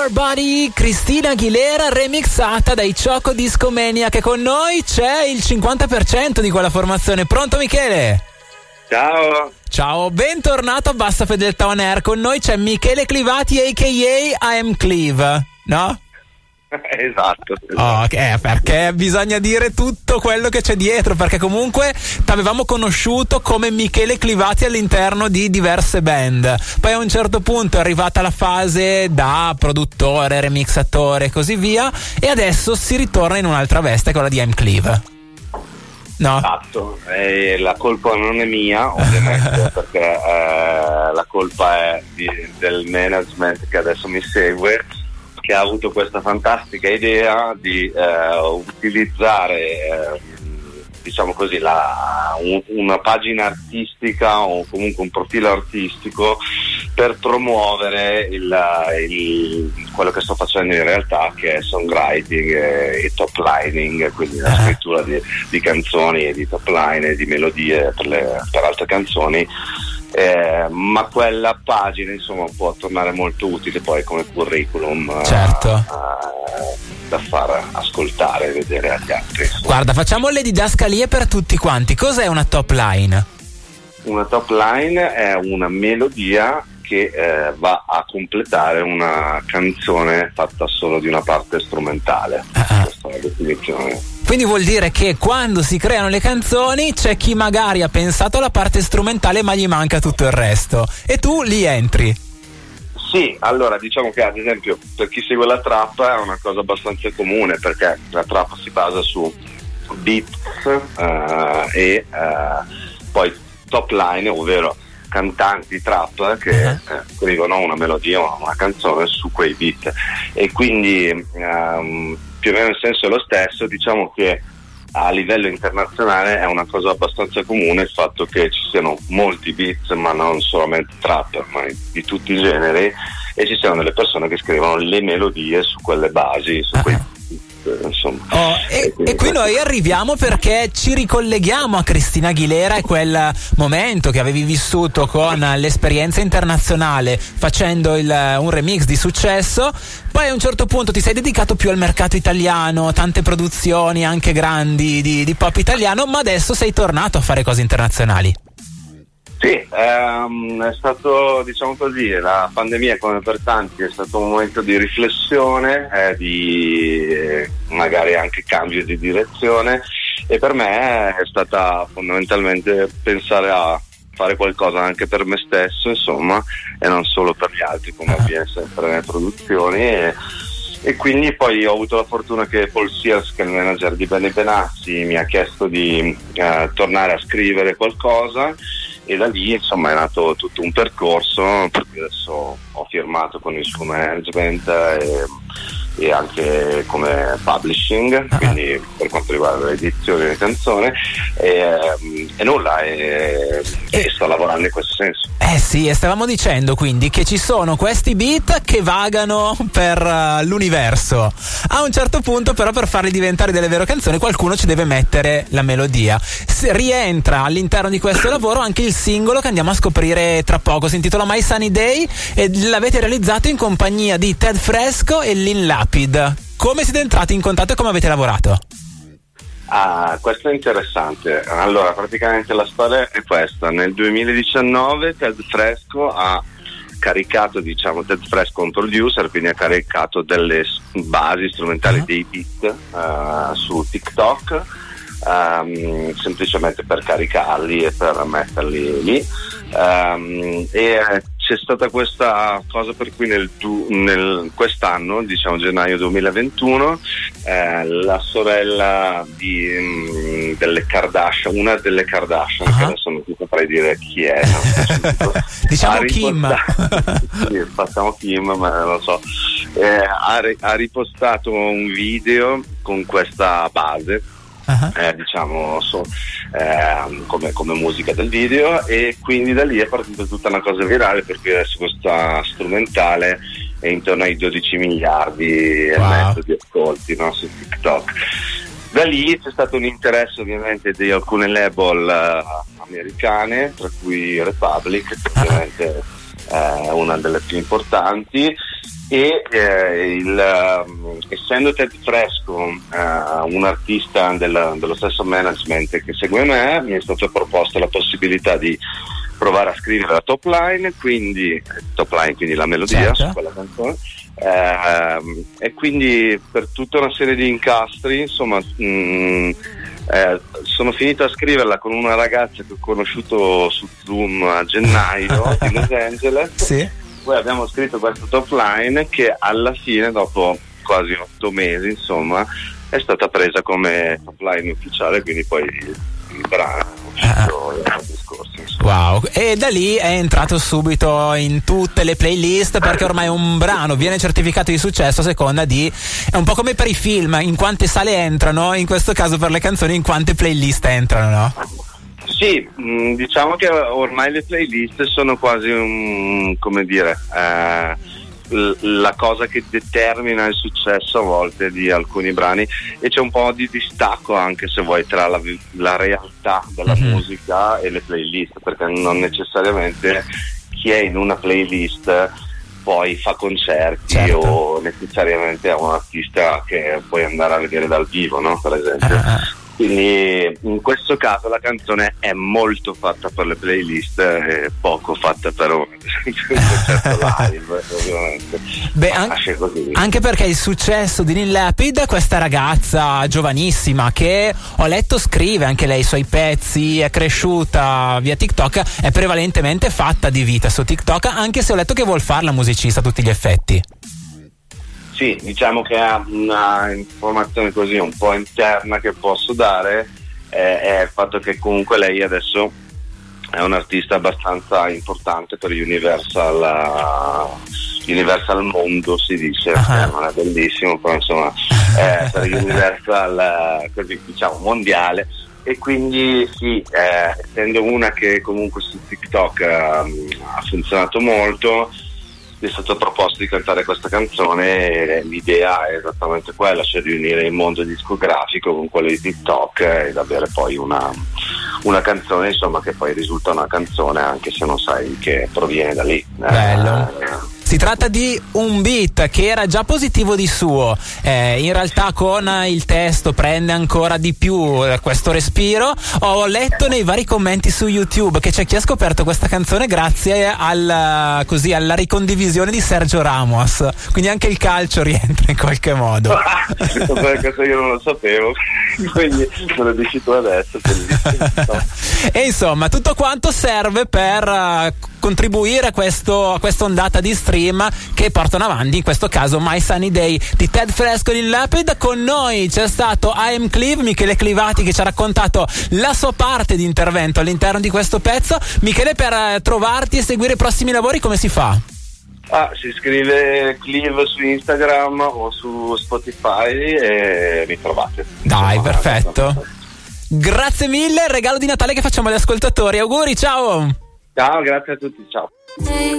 Your Body, Cristina Aguilera remixata dai Choco Discomania che con noi c'è il 50% di quella formazione. Pronto Michele? Ciao. Ciao, bentornato a Bassa Fedeltà On Air. Con noi c'è Michele Clivati aka I am Cleve, no? Esatto. Oh, eh, perché bisogna dire tutto quello che c'è dietro, perché comunque ti avevamo conosciuto come Michele Clivati all'interno di diverse band. Poi a un certo punto è arrivata la fase da produttore, remixatore e così via, e adesso si ritorna in un'altra veste, quella di M. Cleve. No. Esatto, e la colpa non è mia, ovviamente, perché eh, la colpa è di, del management che adesso mi segue che ha avuto questa fantastica idea di eh, utilizzare eh, diciamo così la, un, una pagina artistica o comunque un profilo artistico per promuovere il, il, quello che sto facendo in realtà che è songwriting e, e top lining quindi la ah. scrittura di, di canzoni di top line e di melodie per, le, per altre canzoni eh, ma quella pagina insomma può tornare molto utile poi come curriculum eh, certo. uh, da far ascoltare e vedere agli altri. Insomma. Guarda, facciamo le didascalie per tutti quanti. Cos'è una top line? Una top line è una melodia che eh, va a completare una canzone fatta solo di una parte strumentale. Uh-huh. Questa è la definizione. Quindi vuol dire che quando si creano le canzoni c'è chi magari ha pensato alla parte strumentale ma gli manca tutto il resto e tu li entri. Sì, allora diciamo che ad esempio per chi segue la trap è una cosa abbastanza comune perché la trap si basa su beats uh, e uh, poi top line, ovvero cantanti trap che uh-huh. eh, scrivono una melodia o una canzone su quei beat e quindi um, più o meno il senso è lo stesso, diciamo che a livello internazionale è una cosa abbastanza comune il fatto che ci siano molti beats, ma non solamente trap, ma di tutti i generi, e ci siano delle persone che scrivono le melodie su quelle basi, su quei insomma. Oh, e, e, qui noi arriviamo perché ci ricolleghiamo a Cristina Aguilera e quel momento che avevi vissuto con l'esperienza internazionale facendo il, un remix di successo. Poi a un certo punto ti sei dedicato più al mercato italiano, tante produzioni anche grandi di, di pop italiano, ma adesso sei tornato a fare cose internazionali. Sì, ehm, è stato diciamo così, la pandemia come per tanti è stato un momento di riflessione, eh, di eh, magari anche cambio di direzione e per me è stata fondamentalmente pensare a fare qualcosa anche per me stesso insomma e non solo per gli altri come avviene sempre nelle produzioni e, e quindi poi ho avuto la fortuna che Paul Sears che è il manager di Benny Benassi mi ha chiesto di eh, tornare a scrivere qualcosa e da lì insomma è nato tutto un percorso perché adesso ho firmato con il suo management e, e anche come publishing ah. quindi per quanto riguarda l'edizione delle canzoni e, e nulla e, e, sto lavorando in questo senso eh sì e stavamo dicendo quindi che ci sono questi beat che vagano per uh, l'universo a un certo punto però per farli diventare delle vere canzoni qualcuno ci deve mettere la melodia Se rientra all'interno di questo lavoro anche il singolo che andiamo a scoprire tra poco. Si intitola My Sunny Day e l'avete realizzato in compagnia di Ted Fresco e Lin Lapid. Come siete entrati in contatto e come avete lavorato? Ah, questo è interessante. Allora, praticamente la storia è questa. Nel 2019 Ted Fresco ha caricato, diciamo, Ted Fresco un producer, quindi ha caricato delle basi strumentali uh-huh. dei beat uh, su TikTok um, semplicemente per caricarli e per metterli lì. Um, e c'è stata questa cosa per cui nel, nel quest'anno, diciamo gennaio 2021, eh, la sorella di, mm, delle Kardashian, una delle Kardashian, uh-huh. che adesso non ti saprei dire chi è, diciamo Kim. sì, facciamo Kim, ma non lo so. Eh, ha, ha ripostato un video con questa base uh-huh. eh, diciamo so, eh, come, come, musica del video e quindi da lì è partita tutta una cosa virale perché adesso questa strumentale è intorno ai 12 miliardi wow. e mezzo di ascolti no, su TikTok. Da lì c'è stato un interesse ovviamente di alcune label uh, americane, tra cui Republic, che ovviamente è una delle più importanti e eh, il, um, essendo Ted Fresco uh, un artista del, dello stesso management che segue me mi è stata proposta la possibilità di provare a scrivere la top line quindi top line quindi la melodia certo. su quella canzone eh, e quindi per tutta una serie di incastri insomma mh, mm, eh, sono finito a scriverla con una ragazza che ho conosciuto su Zoom a gennaio di Los Angeles. Sì. Poi abbiamo scritto questo top line che alla fine, dopo quasi otto mesi, insomma, è stata presa come top line ufficiale, quindi poi il brano uscito ah. scorsi. Wow, e da lì è entrato subito in tutte le playlist perché ormai un brano viene certificato di successo a seconda di. È un po' come per i film, in quante sale entrano, in questo caso per le canzoni, in quante playlist entrano, no? Sì, mm, diciamo che ormai le playlist sono quasi un, come dire, eh, la cosa che determina il successo a volte di alcuni brani e c'è un po' di distacco anche se vuoi tra la, la realtà della mm-hmm. musica e le playlist perché non necessariamente chi è in una playlist poi fa concerti certo. o necessariamente è un artista che puoi andare a vedere dal vivo, no? per esempio. Uh-huh. Quindi in questo caso la canzone è molto fatta per le playlist e poco fatta per un concerto live, ovviamente. Beh, an- anche perché il successo di Neil Lapid, questa ragazza giovanissima che ho letto scrive anche lei i suoi pezzi, è cresciuta via TikTok, è prevalentemente fatta di vita su TikTok, anche se ho letto che vuol farla musicista a tutti gli effetti. Sì, diciamo che una informazione così un po' interna che posso dare eh, è il fatto che comunque lei adesso è un artista abbastanza importante per Universal, uh, Universal Mondo si dice, uh-huh. eh, non è bellissimo, però insomma eh, per Universal uh, così diciamo mondiale e quindi sì, eh, essendo una che comunque su TikTok uh, ha funzionato molto mi è stato proposto di cantare questa canzone e l'idea è esattamente quella, cioè di unire il mondo discografico con quello di TikTok ed avere poi una, una canzone insomma, che poi risulta una canzone anche se non sai che proviene da lì. Bello. Eh, si tratta di un beat che era già positivo di suo, eh, in realtà con il testo prende ancora di più eh, questo respiro. Ho letto nei vari commenti su YouTube che c'è chi ha scoperto questa canzone grazie al, così, alla ricondivisione di Sergio Ramos, quindi anche il calcio rientra in qualche modo. Questo io non lo sapevo, quindi me lo dici tu adesso. e insomma, tutto quanto serve per uh, contribuire a, questo, a questa ondata di stream che portano avanti in questo caso My Sunny Day di Ted Fresco in Lapid. Con noi c'è stato I Am Cleve, Michele Clivati che ci ha raccontato la sua parte di intervento all'interno di questo pezzo. Michele, per eh, trovarti e seguire i prossimi lavori come si fa? Ah, si scrive Clive su Instagram o su Spotify e mi trovate. Dai, Insomma, perfetto. Grazie mille, regalo di Natale che facciamo agli ascoltatori. Auguri, ciao! Ciao, grazie a tutti, ciao. Hey,